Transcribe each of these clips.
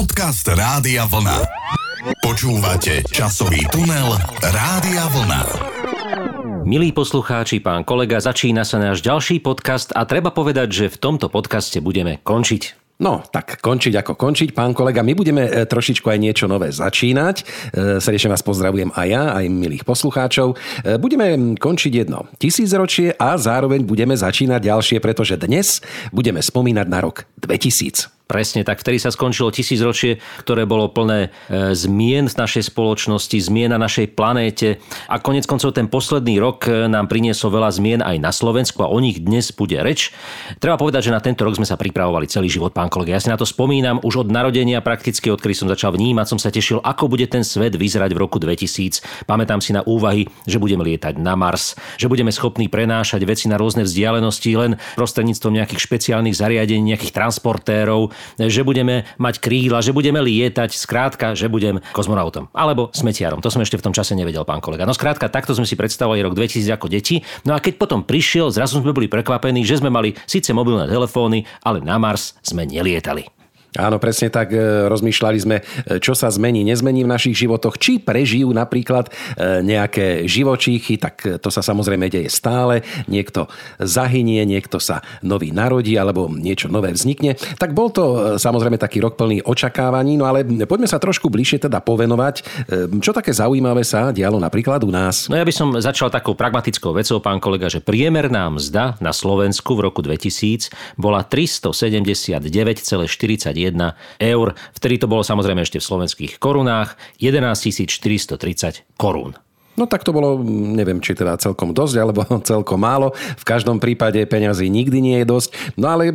Podcast Rádia Vlna. Počúvate časový tunel Rádia Vlna. Milí poslucháči, pán kolega, začína sa náš ďalší podcast a treba povedať, že v tomto podcaste budeme končiť. No, tak končiť ako končiť, pán kolega. My budeme e, trošičku aj niečo nové začínať. E, srdečne vás pozdravujem aj ja, aj milých poslucháčov. E, budeme končiť jedno tisícročie a zároveň budeme začínať ďalšie, pretože dnes budeme spomínať na rok 2000. Presne tak, vtedy sa skončilo tisícročie, ktoré bolo plné e, zmien v našej spoločnosti, zmien na našej planéte a konec koncov ten posledný rok e, nám priniesol veľa zmien aj na Slovensku a o nich dnes bude reč. Treba povedať, že na tento rok sme sa pripravovali celý život, pán kolega. Ja si na to spomínam už od narodenia prakticky, odkedy som začal vnímať, som sa tešil, ako bude ten svet vyzerať v roku 2000. Pamätám si na úvahy, že budeme lietať na Mars, že budeme schopní prenášať veci na rôzne vzdialenosti len prostredníctvom nejakých špeciálnych zariadení, nejakých transportérov, že budeme mať kríla, že budeme lietať, skrátka, že budem kozmonautom. Alebo smetiarom. To som ešte v tom čase nevedel, pán kolega. No skrátka, takto sme si predstavovali rok 2000 ako deti. No a keď potom prišiel, zrazu sme boli prekvapení, že sme mali síce mobilné telefóny, ale na Mars sme nelietali. Áno, presne tak. E, rozmýšľali sme, e, čo sa zmení, nezmení v našich životoch, či prežijú napríklad e, nejaké živočíchy, tak to sa samozrejme deje stále. Niekto zahynie, niekto sa nový narodí alebo niečo nové vznikne. Tak bol to samozrejme taký rok plný očakávaní, no ale poďme sa trošku bližšie teda povenovať, čo také zaujímavé sa dialo napríklad u nás. No ja by som začal takou pragmatickou vecou, pán kolega, že priemerná mzda na Slovensku v roku 2000 bola 379,41 eur. Vtedy to bolo samozrejme ešte v slovenských korunách 11 430 korún. No tak to bolo, neviem, či teda celkom dosť, alebo celkom málo. V každom prípade peňazí nikdy nie je dosť. No ale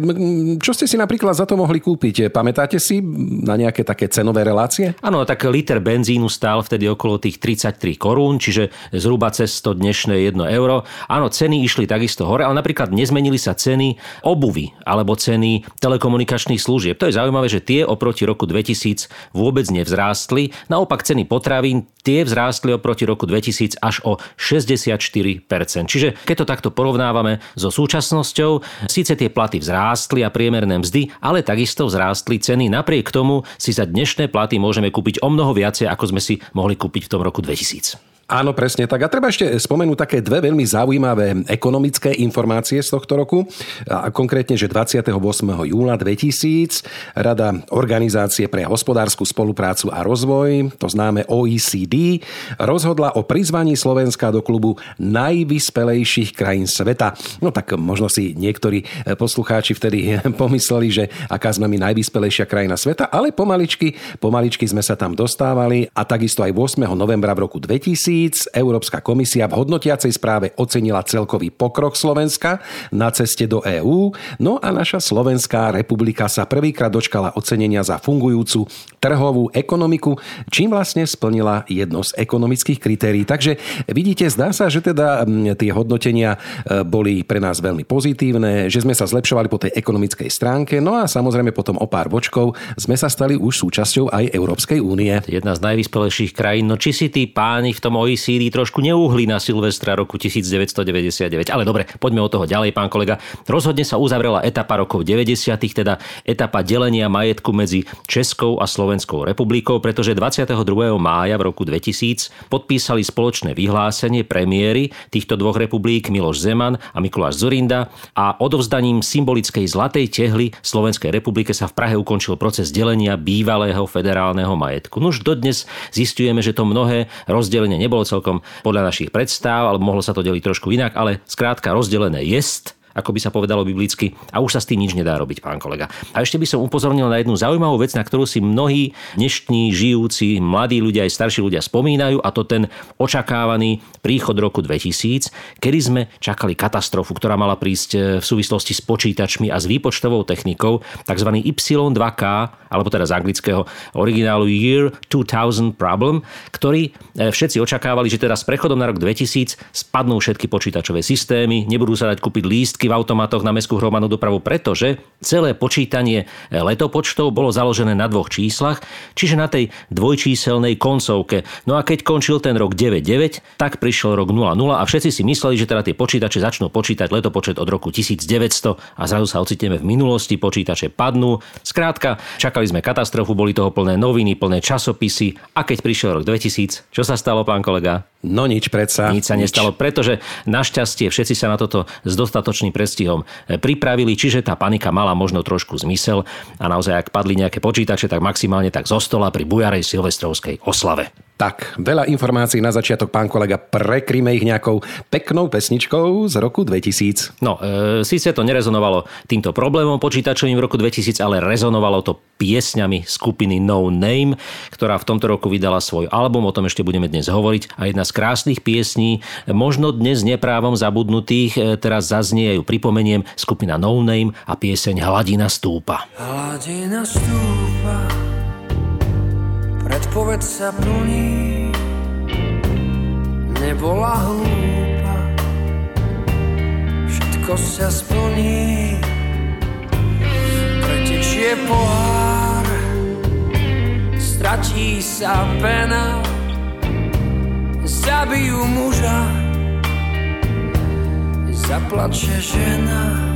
čo ste si napríklad za to mohli kúpiť? Pamätáte si na nejaké také cenové relácie? Áno, tak liter benzínu stál vtedy okolo tých 33 korún, čiže zhruba cez to dnešné 1 euro. Áno, ceny išli takisto hore, ale napríklad nezmenili sa ceny obuvy alebo ceny telekomunikačných služieb. To je zaujímavé, že tie oproti roku 2000 vôbec nevzrástli. Naopak ceny potravín tie vzrástli oproti roku 2000 tisíc až o 64%. Čiže keď to takto porovnávame so súčasnosťou, síce tie platy vzrástli a priemerné mzdy, ale takisto vzrástli ceny. Napriek tomu si za dnešné platy môžeme kúpiť o mnoho viacej, ako sme si mohli kúpiť v tom roku 2000. Áno, presne tak. A treba ešte spomenúť také dve veľmi zaujímavé ekonomické informácie z tohto roku. A konkrétne, že 28. júla 2000 Rada Organizácie pre hospodárskú spoluprácu a rozvoj, to známe OECD, rozhodla o prizvaní Slovenska do klubu najvyspelejších krajín sveta. No tak možno si niektorí poslucháči vtedy pomysleli, že aká sme my najvyspelejšia krajina sveta, ale pomaličky, pomaličky sme sa tam dostávali a takisto aj 8. novembra v roku 2000 tisíc Európska komisia v hodnotiacej správe ocenila celkový pokrok Slovenska na ceste do EÚ, no a naša Slovenská republika sa prvýkrát dočkala ocenenia za fungujúcu trhovú ekonomiku, čím vlastne splnila jedno z ekonomických kritérií. Takže vidíte, zdá sa, že teda tie hodnotenia e, boli pre nás veľmi pozitívne, že sme sa zlepšovali po tej ekonomickej stránke, no a samozrejme potom o pár bočkov sme sa stali už súčasťou aj Európskej únie. Jedna z najvyspelejších krajín, no či si tí páni v tom OECD trošku neuhli na Silvestra roku 1999. Ale dobre, poďme od toho ďalej, pán kolega. Rozhodne sa uzavrela etapa rokov 90., teda etapa delenia majetku medzi Českou a Slovenskou republikou, pretože 22. mája v roku 2000 podpísali spoločné vyhlásenie premiéry týchto dvoch republik Miloš Zeman a Mikuláš Zorinda a odovzdaním symbolickej zlatej tehly Slovenskej republike sa v Prahe ukončil proces delenia bývalého federálneho majetku. Nuž dodnes zistujeme, že to mnohé rozdelenie nebolo celkom podľa našich predstav, alebo mohlo sa to deliť trošku inak, ale skrátka rozdelené jest ako by sa povedalo biblicky, a už sa s tým nič nedá robiť, pán kolega. A ešte by som upozornil na jednu zaujímavú vec, na ktorú si mnohí dnešní žijúci mladí ľudia aj starší ľudia spomínajú, a to ten očakávaný príchod roku 2000, kedy sme čakali katastrofu, ktorá mala prísť e, v súvislosti s počítačmi a s výpočtovou technikou, tzv. Y2K, alebo teda z anglického originálu Year 2000 Problem, ktorý e, všetci očakávali, že teda s prechodom na rok 2000 spadnú všetky počítačové systémy, nebudú sa dať kúpiť lístky v automatoch na mestskú hromadnú dopravu, pretože celé počítanie letopočtov bolo založené na dvoch číslach, čiže na tej dvojčíselnej koncovke. No a keď končil ten rok 99, tak prišiel rok 00 a všetci si mysleli, že teda tie počítače začnú počítať letopočet od roku 1900 a zrazu sa ocitneme v minulosti, počítače padnú. Skrátka, čakali sme katastrofu, boli toho plné noviny, plné časopisy a keď prišiel rok 2000, čo sa stalo, pán kolega? No nič predsa. Nič sa nestalo, pretože našťastie všetci sa na toto s dostatočným predstihom e, pripravili, čiže tá panika mala možno trošku zmysel a naozaj, ak padli nejaké počítače, tak maximálne tak zo stola pri bujarej silvestrovskej oslave. Tak, veľa informácií na začiatok, pán kolega, prekryme ich nejakou peknou pesničkou z roku 2000. No, e, síce to nerezonovalo týmto problémom počítačovým v roku 2000, ale rezonovalo to piesňami skupiny No Name, ktorá v tomto roku vydala svoj album, o tom ešte budeme dnes hovoriť. A jedna z krásnych piesní, možno dnes neprávom zabudnutých, e, teraz zaznie ju pripomeniem skupina No Name a pieseň Hladina stúpa. Hladina stúpa Predpoveď sa plní, nebola hlúpa, všetko sa splní, pretečie pohár, stratí sa pena, zabijú muža, zaplače žena.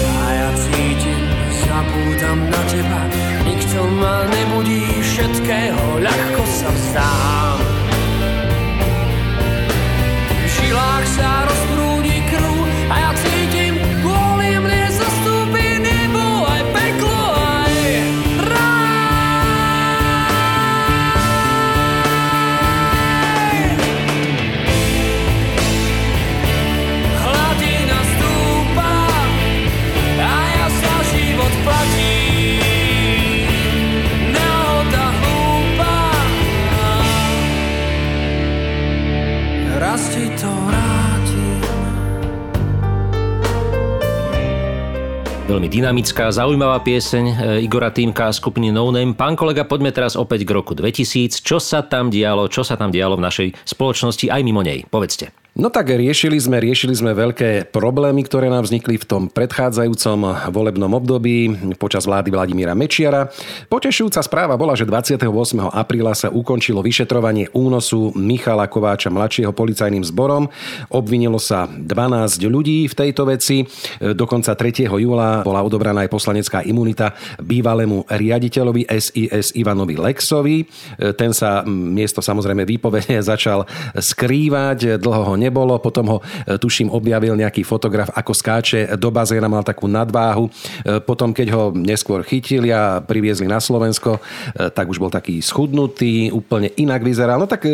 A ja cítim, zabúdam na teba, nikto ma nebudí, všetkého ľahko sa vzdám. V žilách sa rozprúdi Veľmi dynamická, zaujímavá pieseň e, Igora Týmka a skupiny No Name. Pán kolega, poďme teraz opäť k roku 2000. Čo sa tam dialo, čo sa tam dialo v našej spoločnosti aj mimo nej? Povedzte. No tak riešili sme, riešili sme veľké problémy, ktoré nám vznikli v tom predchádzajúcom volebnom období počas vlády Vladimíra Mečiara. Potešujúca správa bola, že 28. apríla sa ukončilo vyšetrovanie únosu Michala Kováča mladšieho policajným zborom. Obvinilo sa 12 ľudí v tejto veci. Dokonca 3. júla bola odobraná aj poslanecká imunita bývalému riaditeľovi SIS Ivanovi Lexovi. Ten sa miesto samozrejme výpovede začal skrývať, dlho ho nebolo, potom ho e, tuším objavil nejaký fotograf, ako skáče do bazéna, mal takú nadváhu. E, potom, keď ho neskôr chytili a priviezli na Slovensko, e, tak už bol taký schudnutý, úplne inak vyzeral. No tak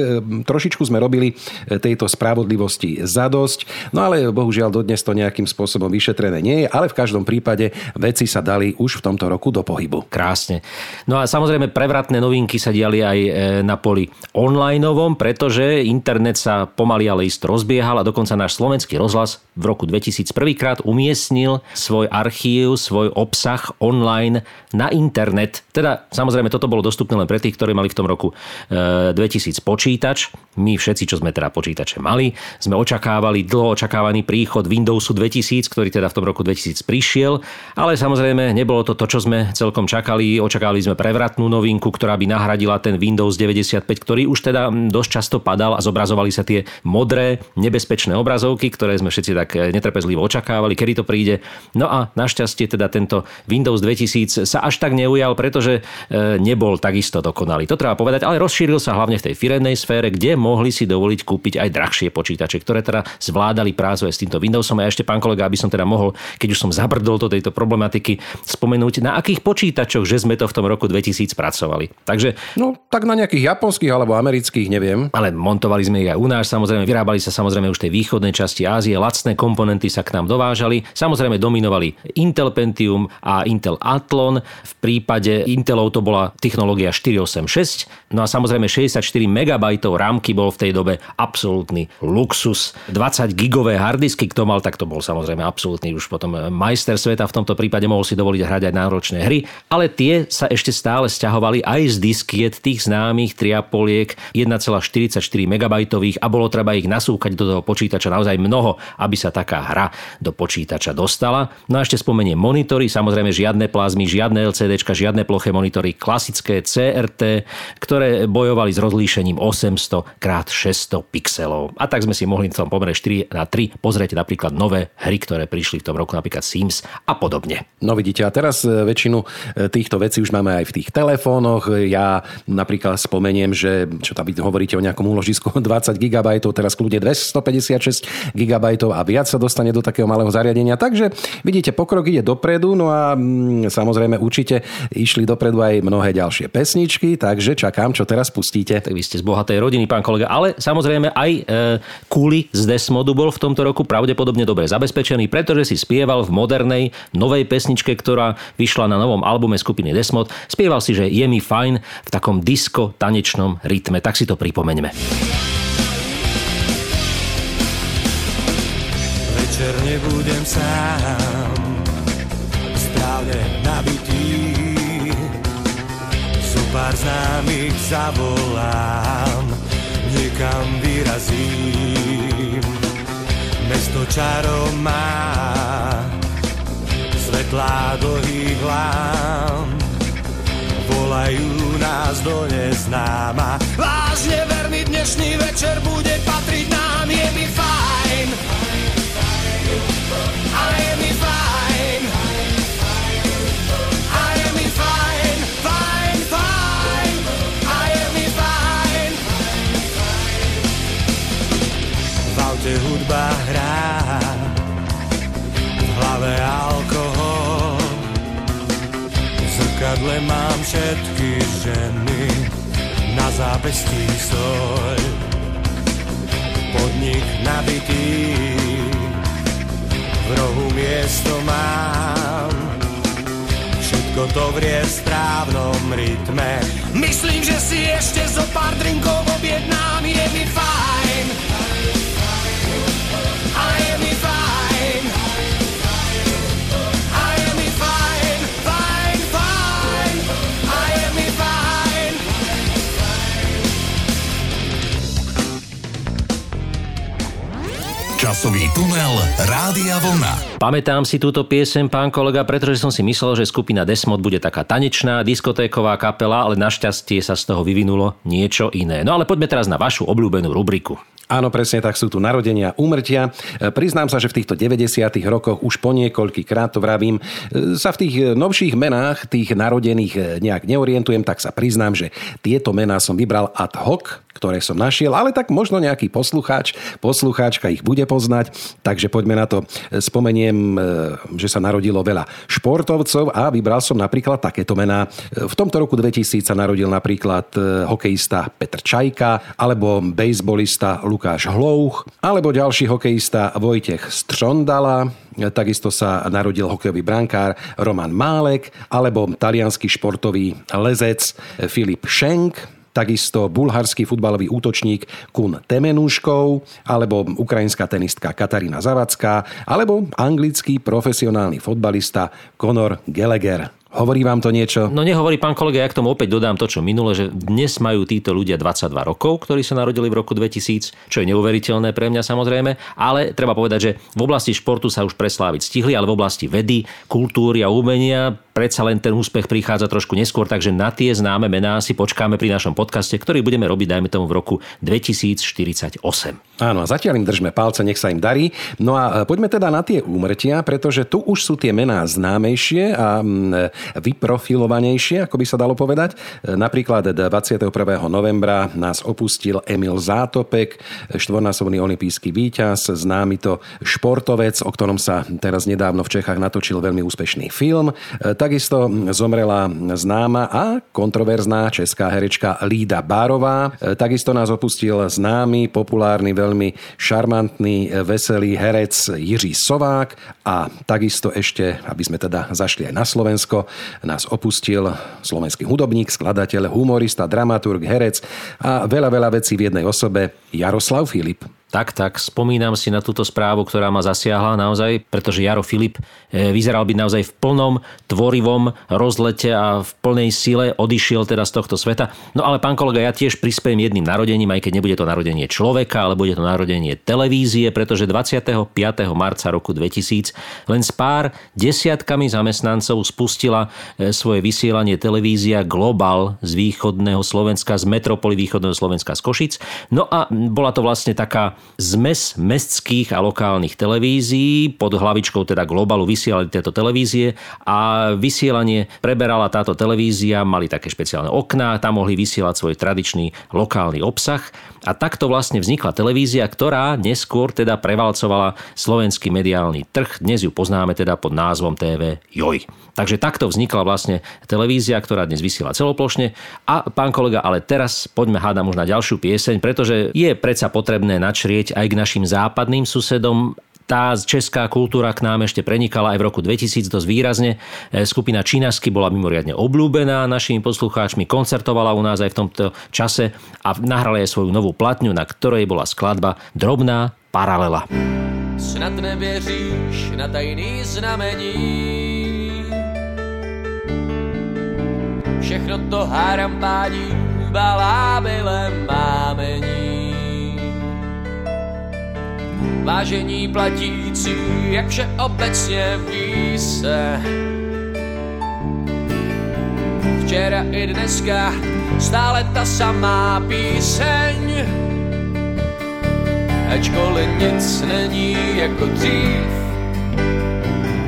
trošičku sme robili tejto spravodlivosti zadosť, no ale bohužiaľ dodnes to nejakým spôsobom vyšetrené nie je, ale v každom prípade veci sa dali už v tomto roku do pohybu. Krásne. No a samozrejme prevratné novinky sa diali aj na poli onlineovom, pretože internet sa pomaly ale isto rozbiehal a dokonca náš slovenský rozhlas v roku 2000 prvýkrát umiestnil svoj archív, svoj obsah online na internet. Teda samozrejme toto bolo dostupné len pre tých, ktorí mali v tom roku 2000 počítač. My všetci, čo sme teda počítače mali, sme očakávali dlho očakávaný príchod Windowsu 2000, ktorý teda v tom roku 2000 prišiel, ale samozrejme nebolo to to, čo sme celkom čakali. Očakávali sme prevratnú novinku, ktorá by nahradila ten Windows 95, ktorý už teda dosť často padal a zobrazovali sa tie modré, nebezpečné obrazovky, ktoré sme všetci tak netrpezlivo očakávali, kedy to príde. No a našťastie teda tento Windows 2000 sa až tak neujal, pretože e, nebol takisto dokonalý. To treba povedať, ale rozšíril sa hlavne v tej firemnej sfére, kde mohli si dovoliť kúpiť aj drahšie počítače, ktoré teda zvládali prácu aj s týmto Windowsom. A ešte pán kolega, aby som teda mohol, keď už som zabrdol do tejto problematiky, spomenúť, na akých počítačoch, že sme to v tom roku 2000 pracovali. Takže... No, tak na nejakých japonských alebo amerických, neviem. Ale montovali sme ich aj u nás, samozrejme, vyrábali sa samozrejme už tej východnej časti Ázie, lacné komponenty sa k nám dovážali. Samozrejme dominovali Intel Pentium a Intel Athlon. V prípade Intelov to bola technológia 486. No a samozrejme 64 MB rámky bol v tej dobe absolútny luxus. 20 gigové hardisky, kto mal, tak to bol samozrejme absolútny už potom majster sveta. V tomto prípade mohol si dovoliť hrať aj náročné hry, ale tie sa ešte stále stiahovali aj z diskiet tých známych triapoliek 1,44 MB a bolo treba ich nasúkať do toho počítača naozaj mnoho, aby sa taká hra do počítača dostala. No a ešte spomeniem monitory, samozrejme žiadne plazmy, žiadne LCD, žiadne ploché monitory, klasické CRT, ktoré bojovali s rozlíšením 800 x 600 pixelov. A tak sme si mohli v tom pomere 4 na 3 pozrieť napríklad nové hry, ktoré prišli v tom roku, napríklad Sims a podobne. No vidíte, a teraz e, väčšinu e, týchto vecí už máme aj v tých telefónoch. Ja napríklad spomeniem, že čo tam hovoríte o nejakom úložisku 20 GB, teraz kľudne 256 GB a viac sa dostane do takého malého zariadenia. Takže vidíte, pokrok ide dopredu, no a mm, samozrejme určite išli dopredu aj mnohé ďalšie pesničky, takže čakám, čo teraz pustíte. Tak vy ste z bohatej rodiny, pán kolega, ale samozrejme aj e, Kuli z Desmodu bol v tomto roku pravdepodobne dobre zabezpečený, pretože si spieval v modernej novej pesničke, ktorá vyšla na novom albume skupiny Desmod. Spieval si, že je mi fajn v takom disko tanečnom rytme. Tak si to pripomeňme. Večer nebudem sám, správne nabitý. Pár známych zavolám, niekam vyrazím. Mesto čaro má, svetlá dlhých lám volajú nás do neznáma. Vážne verný dnešný večer bude patriť nám, V zrkadle mám všetky ženy, na zápestí soľ. Podnik nabitý, v rohu miesto mám. Všetko to vrie v správnom rytme. Myslím, že si ešte zo pár drinkov objednám, je mi fajn. Časový tunel Rádia Vlna. Pamätám si túto piesem, pán kolega, pretože som si myslel, že skupina Desmod bude taká tanečná, diskotéková kapela, ale našťastie sa z toho vyvinulo niečo iné. No ale poďme teraz na vašu obľúbenú rubriku. Áno, presne tak sú tu narodenia, úmrtia. E, Priznám sa, že v týchto 90. rokoch už po niekoľký krát to vravím, e, sa v tých novších menách tých narodených e, nejak neorientujem, tak sa priznám, že tieto mená som vybral ad hoc, ktoré som našiel, ale tak možno nejaký poslucháč, poslucháčka ich bude poznať, takže poďme na to. Spomeniem, že sa narodilo veľa športovcov a vybral som napríklad takéto mená. V tomto roku 2000 sa narodil napríklad hokejista Petr Čajka alebo bejsbolista Lukáš Hlouch, alebo ďalší hokejista Vojtech Strondala, takisto sa narodil hokejový brankár Roman Málek, alebo talianský športový lezec Filip Šenk, takisto bulharský futbalový útočník Kun Temenúškov, alebo ukrajinská tenistka Katarína Zavacká, alebo anglický profesionálny fotbalista Conor Gallagher. Hovorí vám to niečo? No nehovorí pán kolega, ja k tomu opäť dodám to, čo minule, že dnes majú títo ľudia 22 rokov, ktorí sa narodili v roku 2000, čo je neuveriteľné pre mňa samozrejme, ale treba povedať, že v oblasti športu sa už presláviť stihli, ale v oblasti vedy, kultúry a umenia predsa len ten úspech prichádza trošku neskôr, takže na tie známe mená si počkáme pri našom podcaste, ktorý budeme robiť, dajme tomu, v roku 2048. Áno, a zatiaľ im držme palce, nech sa im darí. No a poďme teda na tie úmrtia, pretože tu už sú tie mená známejšie a vyprofilovanejšie, ako by sa dalo povedať. Napríklad 21. novembra nás opustil Emil Zátopek, štvornásobný olimpijský víťaz, známy to športovec, o ktorom sa teraz nedávno v Čechách natočil veľmi úspešný film. Takisto zomrela známa a kontroverzná česká herečka Lída Bárová. Takisto nás opustil známy, populárny, veľmi šarmantný, veselý herec Jiří Sovák a takisto ešte, aby sme teda zašli aj na Slovensko, nás opustil slovenský hudobník, skladateľ, humorista, dramaturg, herec a veľa, veľa vecí v jednej osobe Jaroslav Filip. Tak, tak, spomínam si na túto správu, ktorá ma zasiahla naozaj, pretože Jaro Filip e, vyzeral byť naozaj v plnom tvorivom rozlete a v plnej sile odišiel teda z tohto sveta. No ale pán kolega, ja tiež prispiem jedným narodením, aj keď nebude to narodenie človeka, ale bude to narodenie televízie, pretože 25. marca roku 2000 len s pár desiatkami zamestnancov spustila e, svoje vysielanie televízia Global z východného Slovenska, z metropoly východného Slovenska z Košic. No a bola to vlastne taká zmes mestských a lokálnych televízií. Pod hlavičkou teda Globalu vysielali tieto televízie a vysielanie preberala táto televízia, mali také špeciálne okná, tam mohli vysielať svoj tradičný lokálny obsah. A takto vlastne vznikla televízia, ktorá neskôr teda prevalcovala slovenský mediálny trh. Dnes ju poznáme teda pod názvom TV Joj. Takže takto vznikla vlastne televízia, ktorá dnes vysiela celoplošne. A pán kolega, ale teraz poďme hádam už na ďalšiu pieseň, pretože je predsa potrebné načrieť aj k našim západným susedom tá česká kultúra k nám ešte prenikala aj v roku 2000 dosť výrazne. E, skupina Čínasky bola mimoriadne obľúbená našimi poslucháčmi, koncertovala u nás aj v tomto čase a nahrala aj svoju novú platňu, na ktorej bola skladba Drobná paralela. Snad nevěříš na tajný znamení Všechno to pádí, balábile mámení vážení platící, jak vše obecně ví se. Včera i dneska stále ta samá píseň, ačkoliv nic není jako dřív,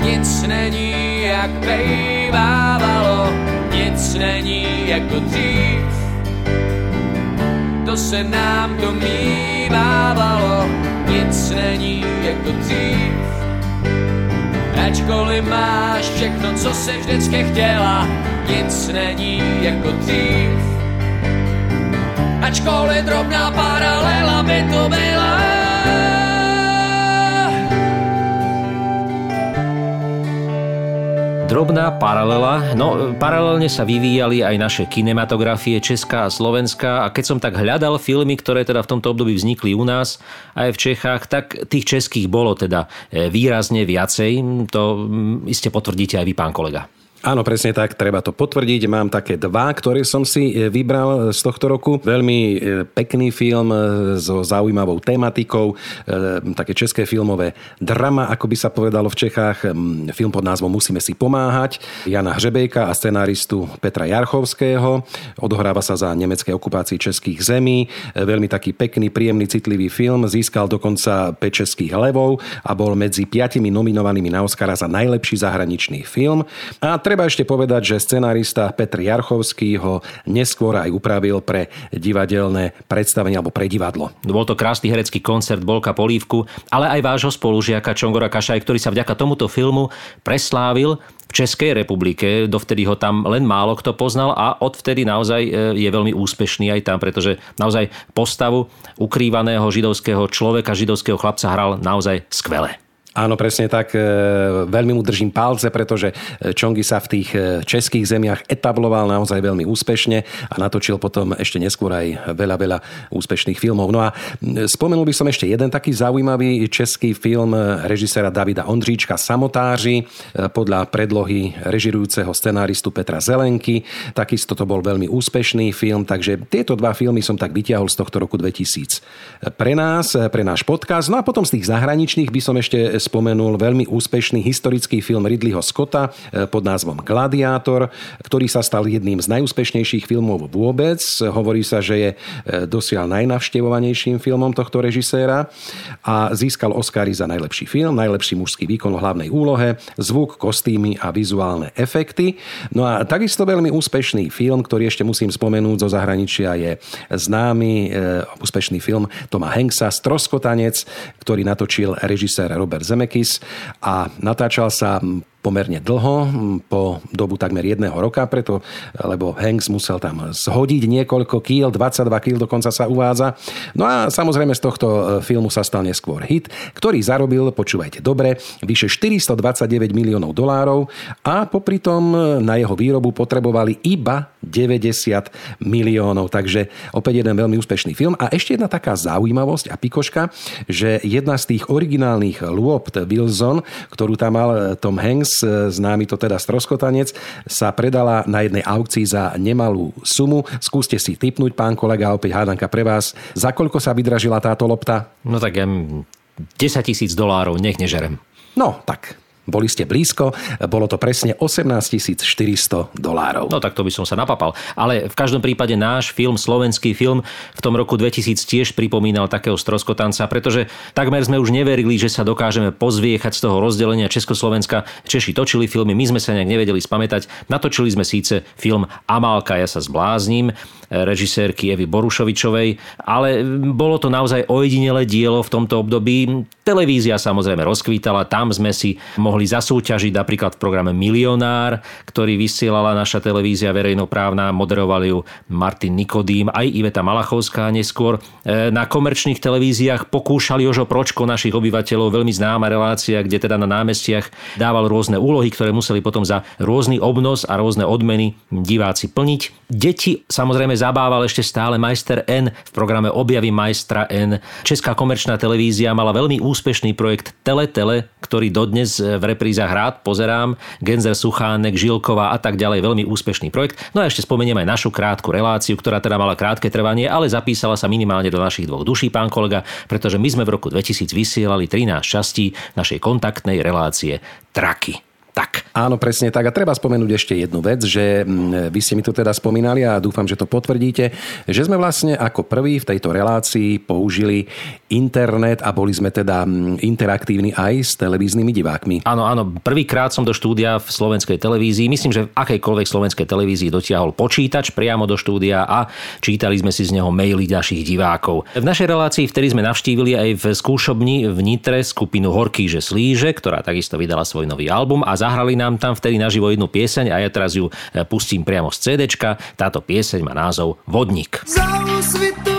nic není jak bejvávalo, nic není jako dřív, to se nám domývávalo nic není jako dřív. Ačkoliv máš všechno, co se vždycky chtěla, nic není jako dřív. Ačkoliv drobná paralela by to byla, Drobná paralela. No, paralelne sa vyvíjali aj naše kinematografie, Česká a Slovenská a keď som tak hľadal filmy, ktoré teda v tomto období vznikli u nás aj v Čechách, tak tých českých bolo teda e, výrazne viacej. To mm, iste potvrdíte aj vy, pán kolega. Áno, presne tak, treba to potvrdiť. Mám také dva, ktoré som si e, vybral z tohto roku. Veľmi e, pekný film e, so zaujímavou tematikou, také české filmové drama, ako by sa povedalo v Čechách. Film pod názvom Musíme si pomáhať. Jana Hřebejka a scenáristu Petra Jarchovského. Odohráva sa za nemeckej okupácii českých zemí. Veľmi taký pekný, príjemný, citlivý film. Získal dokonca 5 českých levov a bol medzi piatimi nominovanými na Oscara za najlepší zahraničný film. A Treba ešte povedať, že scenárista Petr Jarchovský ho neskôr aj upravil pre divadelné predstavenie alebo pre divadlo. Bol to krásny herecký koncert Bolka Polívku, ale aj vášho spolužiaka Čongora Kašaj, ktorý sa vďaka tomuto filmu preslávil v Českej republike. Dovtedy ho tam len málo kto poznal a odvtedy naozaj e, je veľmi úspešný aj tam, pretože naozaj postavu ukrývaného židovského človeka, židovského chlapca hral naozaj skvele. Áno, presne tak. E, veľmi mu držím palce, pretože e, Čongi sa v tých e, českých zemiach etabloval naozaj veľmi úspešne a natočil potom ešte neskôr aj veľa, veľa úspešných filmov. No a spomenul by som ešte jeden taký zaujímavý český film režisera Davida Ondříčka Samotáři podľa predlohy režirujúceho scenáristu Petra Zelenky. Takisto to bol veľmi úspešný film, takže tieto dva filmy som tak vytiahol z tohto roku 2000. Pre nás, pre náš podcast. No a potom z tých zahraničných by som ešte spomenul veľmi úspešný historický film Ridleyho Scotta e, pod názvom Gladiátor, ktorý sa stal jedným z najúspešnejších filmov vôbec. Hovorí sa, že je e, dosiaľ najnavštevovanejším filmom tohto režiséra a získal Oscary za najlepší film, najlepší mužský výkon v hlavnej úlohe, zvuk, kostýmy a vizuálne efekty. No a takisto veľmi úspešný film, ktorý ešte musím spomenúť zo zahraničia, je známy e, úspešný film Toma Hanksa Stroskotanec, ktorý natočil režisér Robert Zemeckis a natáčal sa pomerne dlho, po dobu takmer jedného roka, preto, lebo Hanks musel tam zhodiť niekoľko kýl, 22 kýl dokonca sa uvádza. No a samozrejme z tohto e, filmu sa stal neskôr hit, ktorý zarobil, počúvajte dobre, vyše 429 miliónov dolárov a popri tom na jeho výrobu potrebovali iba 90 miliónov. Takže opäť jeden veľmi úspešný film. A ešte jedna taká zaujímavosť a pikoška, že jedna z tých originálnych lôb Wilson, ktorú tam mal Tom Hanks, známy to teda stroskotanec, sa predala na jednej aukcii za nemalú sumu. Skúste si typnúť, pán kolega, opäť hádanka pre vás. Za koľko sa vydražila táto lopta? No tak ja 10 tisíc dolárov, nech nežerem. No, tak boli ste blízko, bolo to presne 18 400 dolárov. No tak to by som sa napapal. Ale v každom prípade náš film, slovenský film, v tom roku 2000 tiež pripomínal takého stroskotanca, pretože takmer sme už neverili, že sa dokážeme pozviechať z toho rozdelenia Československa. Češi točili filmy, my sme sa nejak nevedeli spamätať. Natočili sme síce film Amálka, ja sa zblázním, režisérky Evy Borušovičovej, ale bolo to naozaj ojedinelé dielo v tomto období. Televízia samozrejme rozkvítala, tam sme si mohli zasúťažiť napríklad v programe Milionár, ktorý vysielala naša televízia verejnoprávna, moderovali ju Martin Nikodým, aj Iveta Malachovská neskôr. E, na komerčných televíziách pokúšali Jožo Pročko našich obyvateľov, veľmi známa relácia, kde teda na námestiach dával rôzne úlohy, ktoré museli potom za rôzny obnos a rôzne odmeny diváci plniť. Deti samozrejme zabával ešte stále majster N v programe Objavy majstra N. Česká komerčná televízia mala veľmi úspešný projekt Teletele, ktorý dodnes v reprízach rád pozerám. Genzer Suchánek, Žilková a tak ďalej. Veľmi úspešný projekt. No a ešte spomeniem aj našu krátku reláciu, ktorá teda mala krátke trvanie, ale zapísala sa minimálne do našich dvoch duší, pán kolega, pretože my sme v roku 2000 vysielali 13 častí našej kontaktnej relácie Traky tak. Áno, presne tak. A treba spomenúť ešte jednu vec, že mm, vy ste mi to teda spomínali a dúfam, že to potvrdíte, že sme vlastne ako prví v tejto relácii použili internet a boli sme teda mm, interaktívni aj s televíznymi divákmi. Áno, áno. Prvýkrát som do štúdia v slovenskej televízii, myslím, že v akejkoľvek slovenskej televízii dotiahol počítač priamo do štúdia a čítali sme si z neho maily ďalších divákov. V našej relácii vtedy sme navštívili aj v skúšobni v Nitre skupinu Horký že slíže, ktorá takisto vydala svoj nový album a zahrali nám tam vtedy naživo jednu pieseň a ja teraz ju e, pustím priamo z CDčka. Táto pieseň má názov Vodník. Za úsvitu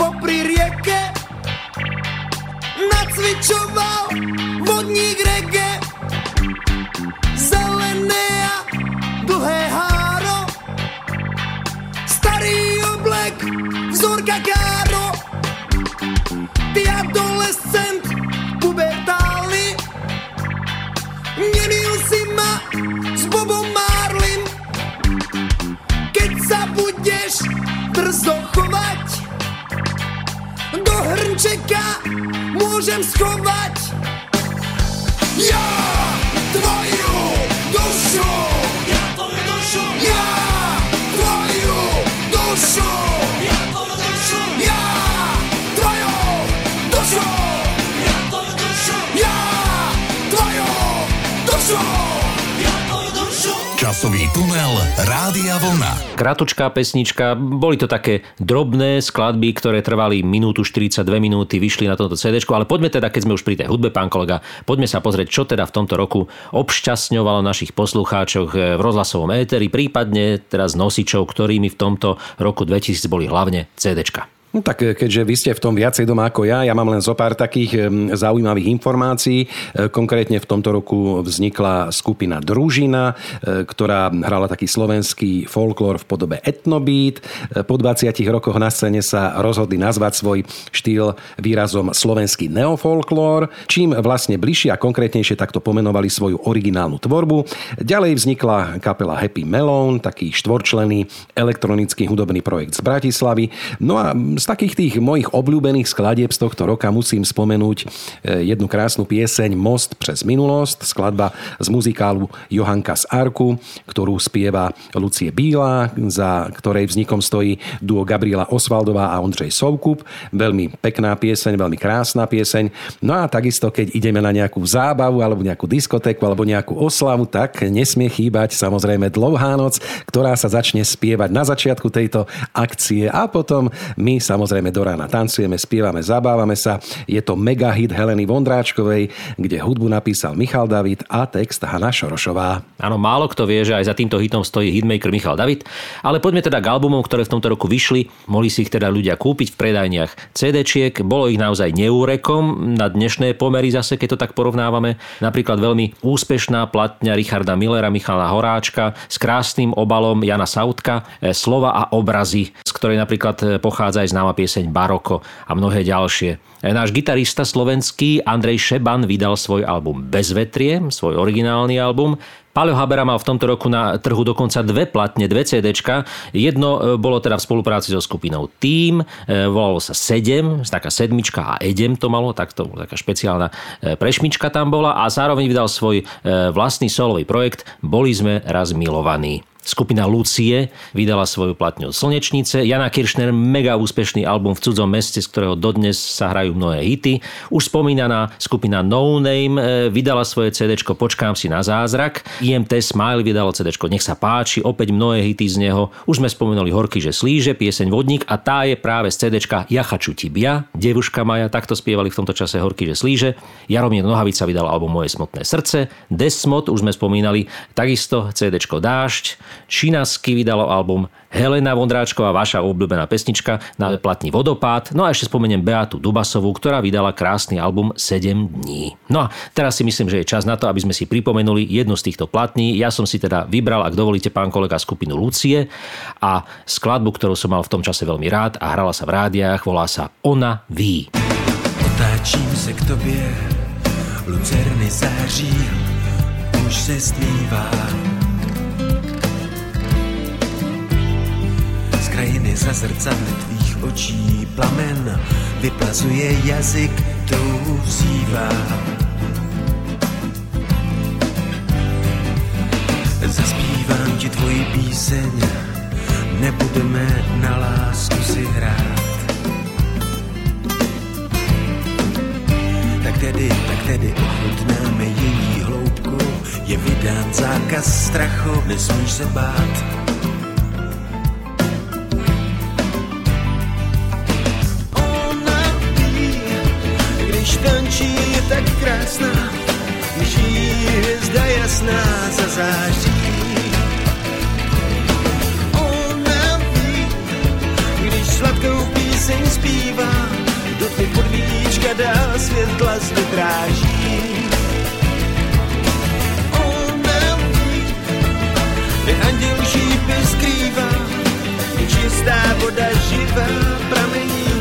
popri rieke nacvičoval vodník rege zelené a dlhé háro starý oblek vzorka káro ty adolescent дерзно до гринчика можем сховать. Я твою душу. Časový tunel Rádia Vlna. Kratučká pesnička, boli to také drobné skladby, ktoré trvali minútu 42 minúty, vyšli na tomto CD, ale poďme teda, keď sme už pri tej hudbe, pán kolega, poďme sa pozrieť, čo teda v tomto roku obšťastňovalo našich poslucháčov v rozhlasovom éteri, prípadne teraz nosičov, ktorými v tomto roku 2000 boli hlavne CDčka. No tak e, keďže vy ste v tom viacej doma ako ja, ja mám len zo pár takých zaujímavých informácií. E, konkrétne v tomto roku vznikla skupina Družina, e, ktorá hrala taký slovenský folklór v podobe etnobeat. Po 20 rokoch na scéne sa rozhodli nazvať svoj štýl výrazom slovenský neofolklór, čím vlastne bližšie a konkrétnejšie takto pomenovali svoju originálnu tvorbu. Ďalej vznikla kapela Happy Melon, taký štvorčlený elektronický hudobný projekt z Bratislavy. No a z takých tých mojich obľúbených skladieb z tohto roka musím spomenúť e, jednu krásnu pieseň Most přes minulosť, skladba z muzikálu Johanka z Arku, ktorú spieva Lucie Bíla, za ktorej vznikom stojí duo Gabriela Osvaldová a Ondřej Soukup. Veľmi pekná pieseň, veľmi krásna pieseň. No a takisto, keď ideme na nejakú zábavu alebo nejakú diskotéku alebo nejakú oslavu, tak nesmie chýbať samozrejme Dlouhá noc, ktorá sa začne spievať na začiatku tejto akcie a potom my sa samozrejme do rána tancujeme, spievame, zabávame sa. Je to mega hit Heleny Vondráčkovej, kde hudbu napísal Michal David a text Hana Šorošová. Áno, málo kto vie, že aj za týmto hitom stojí hitmaker Michal David, ale poďme teda k albumom, ktoré v tomto roku vyšli. Mohli si ich teda ľudia kúpiť v predajniach CD-čiek, bolo ich naozaj neúrekom na dnešné pomery zase, keď to tak porovnávame. Napríklad veľmi úspešná platňa Richarda Millera, Michala Horáčka s krásnym obalom Jana Sautka, e, slova a obrazy, z ktorej napríklad e, pochádza aj známa pieseň Baroko a mnohé ďalšie. E, náš gitarista slovenský Andrej Šeban vydal svoj album Bezvetrie, svoj originálny album. Paľo Habera mal v tomto roku na trhu dokonca dve platne, dve CDčka. Jedno bolo teda v spolupráci so skupinou Team, volalo sa 7, taká sedmička a Edem to malo, tak to taká špeciálna prešmička tam bola a zároveň vydal svoj vlastný solový projekt Boli sme raz milovaní. Skupina Lucie vydala svoju platňu Slnečnice. Jana Kiršner, mega úspešný album v cudzom meste, z ktorého dodnes sa hrajú mnohé hity. Už spomínaná skupina No Name e, vydala svoje CD Počkám si na zázrak. IMT Smile vydalo CD Nech sa páči, opäť mnohé hity z neho. Už sme spomenuli Horky, že slíže, pieseň Vodník a tá je práve z CD Ja chaču tibia, Devuška Maja, takto spievali v tomto čase Horky, že slíže. Jaromír Nohavica vydal album Moje smutné srdce. Desmod, už sme spomínali, takisto CD Dážď. Šinasky vydalo album Helena Vondráčková, vaša obľúbená pesnička, na platni Vodopád. No a ešte spomeniem Beatu Dubasovú, ktorá vydala krásny album 7 dní. No a teraz si myslím, že je čas na to, aby sme si pripomenuli jednu z týchto platní. Ja som si teda vybral, ak dovolíte, pán kolega, skupinu Lucie a skladbu, ktorú som mal v tom čase veľmi rád a hrala sa v rádiách, volá sa Ona ví. Otáčím se k tobě, lucerny září, už se stmívá krajiny za zrcadly tvých očí plamen vyplazuje jazyk, tou vzývá. Zaspívám ti tvoji píseň, nebudeme na lásku si hrát. Tak tedy, tak tedy ochutnáme její hloubkou, je vydán zákaz strachu, nesmíš se bát. Tak krásná, jí hvězda jasná zazáří. Ona ví, když sladkou píseň zpívá, do ty podvíčka dál světla zde dráží. Ona ví, kde anděl šípy skrývá, čistá voda živá pramení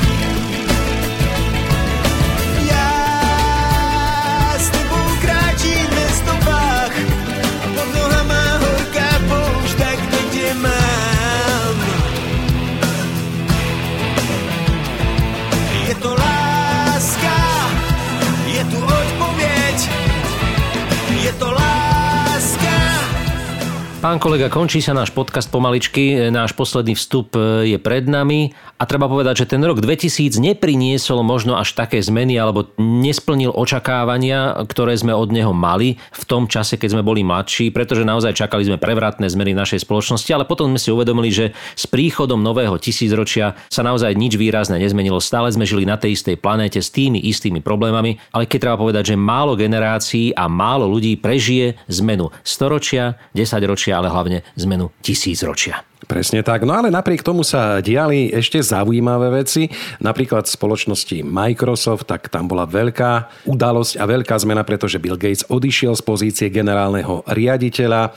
Pán kolega, končí sa náš podcast pomaličky, náš posledný vstup e, je pred nami a treba povedať, že ten rok 2000 nepriniesol možno až také zmeny alebo nesplnil očakávania, ktoré sme od neho mali v tom čase, keď sme boli mladší, pretože naozaj čakali sme prevratné zmeny v našej spoločnosti, ale potom sme si uvedomili, že s príchodom nového tisícročia sa naozaj nič výrazné nezmenilo. Stále sme žili na tej istej planéte s tými istými problémami, ale keď treba povedať, že málo generácií a málo ľudí prežije zmenu storočia, desaťročia ale hlavne zmenu tisícročia. Presne tak. No ale napriek tomu sa diali ešte zaujímavé veci. Napríklad v spoločnosti Microsoft, tak tam bola veľká udalosť a veľká zmena, pretože Bill Gates odišiel z pozície generálneho riaditeľa.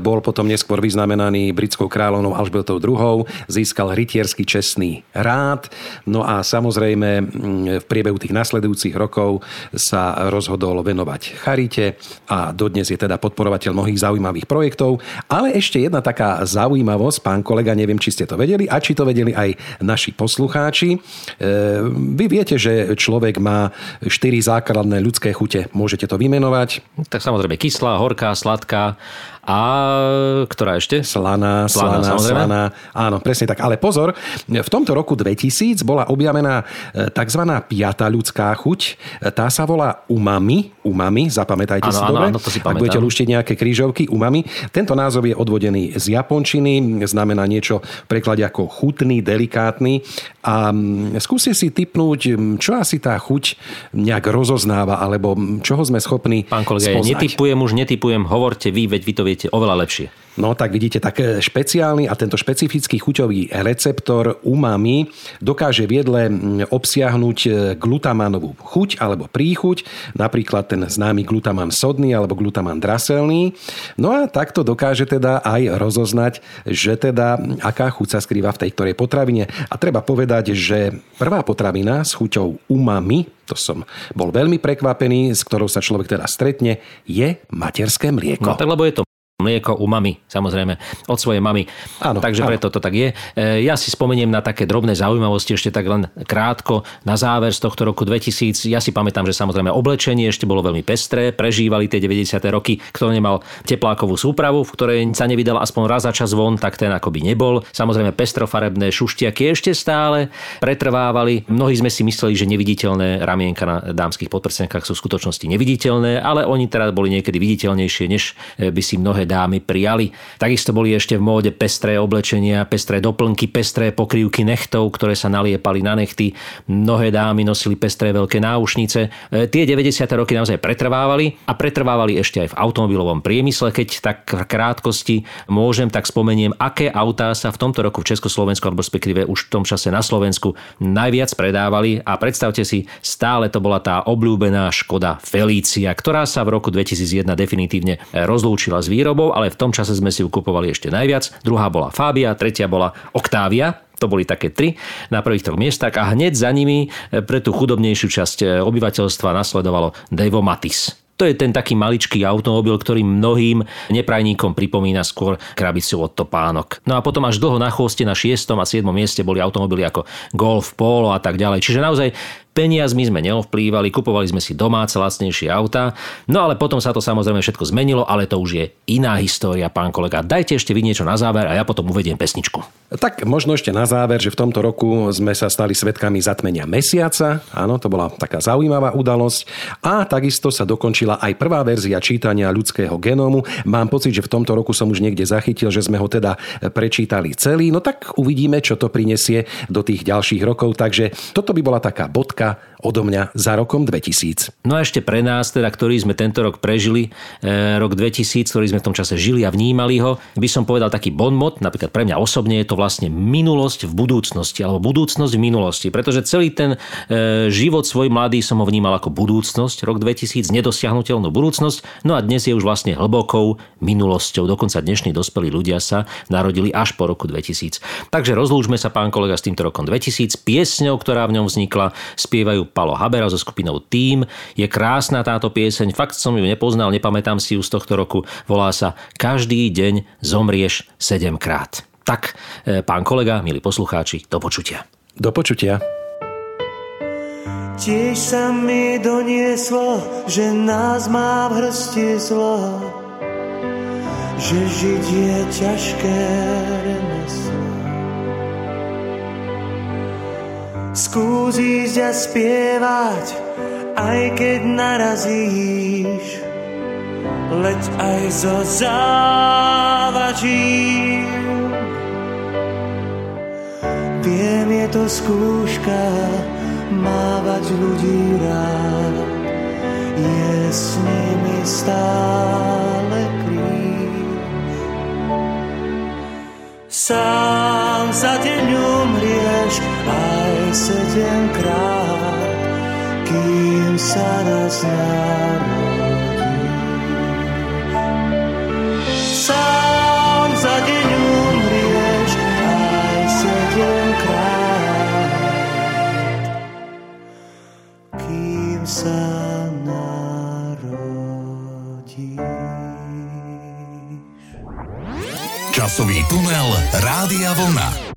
Bol potom neskôr vyznamenaný britskou kráľovnou Alžbetou II. Získal rytierský čestný rád. No a samozrejme v priebehu tých nasledujúcich rokov sa rozhodol venovať charite a dodnes je teda podporovateľ mnohých zaujímavých projektov. Ale ešte jedna taká zaujímavosť, pán kolega, neviem, či ste to vedeli a či to vedeli aj naši poslucháči. E, vy viete, že človek má štyri základné ľudské chute. Môžete to vymenovať? Tak samozrejme kyslá, horká, sladká a ktorá ešte? Slaná, Slaná, slaná. Áno, presne tak. Ale pozor, v tomto roku 2000 bola objavená e, tzv. piata ľudská chuť. E, Tá sa volá umami. Umami, zapamätajte Áno, si dobre. áno, to si Ak pamätám. budete luštiť nejaké krížovky, umami. Tento názov je odvodený z japončiny, znamená niečo v preklade ako chutný, delikátny. A mm, skúste si typnúť, mm, čo asi tá chuť nejak rozoznáva, alebo mm, čoho sme schopní Pán kolega, ja netypujem už, netypujem, hovorte vy, veď vy to viete oveľa lepšie. No tak vidíte, tak e, špeciálny a tento špecifický chuťový receptor umami dokáže v jedle obsiahnuť e, glutamánovú chuť alebo príchuť, napríklad ten známy glutaman sodný alebo glutaman draselný. No a takto dokáže teda aj rozoznať, že teda aká chuť sa skrýva v tej ktorej potravine. A treba povedať, že prvá potravina s chuťou umami, to som bol veľmi prekvapený, s ktorou sa človek teda stretne, je materské mlieko. No tak lebo je to mlieko u mamy, samozrejme, od svojej mamy. Áno, Takže áno. preto to tak je. E, Ja si spomeniem na také drobné zaujímavosti ešte tak len krátko. Na záver z tohto roku 2000, ja si pamätám, že samozrejme oblečenie ešte bolo veľmi pestré, prežívali tie 90. roky, kto nemal teplákovú súpravu, v ktorej sa nevydal aspoň raz za čas von, tak ten akoby nebol. Samozrejme pestrofarebné šuštiaky ešte stále pretrvávali. Mnohí sme si mysleli, že neviditeľné ramienka na dámskych podprsenkách sú v skutočnosti neviditeľné, ale oni teraz boli niekedy viditeľnejšie, než e, by si mnohé dámy prijali. Takisto boli ešte v móde pestré oblečenia, pestré doplnky, pestré pokrývky nechtov, ktoré sa naliepali na nechty. Mnohé dámy nosili pestré veľké náušnice. E, Tie 90. roky naozaj pretrvávali a pretrvávali ešte aj v automobilovom priemysle. Keď tak v krátkosti môžem, tak spomeniem, aké autá sa v tomto roku v Československu, alebo respektíve už v tom čase na Slovensku najviac predávali a predstavte si, stále to bola tá obľúbená Škoda Felícia, ktorá sa v roku 2001 definitívne rozlúčila s výrobou, ale v tom čase sme si ju kupovali ešte najviac. Druhá bola Fabia, tretia bola Octavia, to boli také tri na prvých troch miestach a hneď za nimi e, pre tú chudobnejšiu časť e, obyvateľstva nasledovalo Devo Matis. To je ten taký maličký automobil, ktorý mnohým neprajníkom pripomína skôr krabicu od topánok. No a potom až dlho na chvoste na 6. a 7. mieste boli automobily ako Golf, Polo a tak ďalej. Čiže naozaj peniazmi sme neovplývali, kupovali sme si domáce lacnejšie autá. No ale potom sa to samozrejme všetko zmenilo, ale to už je iná história, pán kolega. Dajte ešte vy niečo na záver a ja potom uvediem pesničku. Tak možno ešte na záver, že v tomto roku sme sa stali svetkami zatmenia mesiaca. Áno, to bola taká zaujímavá udalosť. A takisto sa dokončila aj prvá verzia čítania ľudského genómu. Mám pocit, že v tomto roku som už niekde zachytil, že sme ho teda prečítali celý. No tak uvidíme, čo to prinesie do tých ďalších rokov. Takže toto by bola taká bodka America odo mňa za rokom 2000. No a ešte pre nás, teda, ktorí sme tento rok prežili, e, rok 2000, ktorý sme v tom čase žili a vnímali ho, by som povedal taký bonmot, napríklad pre mňa osobne je to vlastne minulosť v budúcnosti, alebo budúcnosť v minulosti, pretože celý ten e, život svoj mladý som ho vnímal ako budúcnosť, rok 2000, nedosiahnutelnú budúcnosť, no a dnes je už vlastne hlbokou minulosťou, dokonca dnešní dospelí ľudia sa narodili až po roku 2000. Takže rozlúčme sa, pán kolega, s týmto rokom 2000, piesňou, ktorá v ňom vznikla, spievajú Palo Habera so skupinou Team. Je krásna táto pieseň, fakt som ju nepoznal, nepamätám si ju z tohto roku. Volá sa Každý deň zomrieš 7 krát. Tak, e, pán kolega, milí poslucháči, do počutia. Do počutia. Tiež sa mi donieslo, že nás má v hrsti zlo, že žiť je ťažké remeslo. Skús ísť a spievať, aj keď narazíš, leď aj zo závaží. Viem, je to skúška, mávať ľudí rád, je s nimi stále kríž. Sám za deň umrieš sedemkrát, kým sa nás narodí. Sám za deň umrieš aj sedemkrát, kým sa narodíš. Časový tunel Rádia Vlna.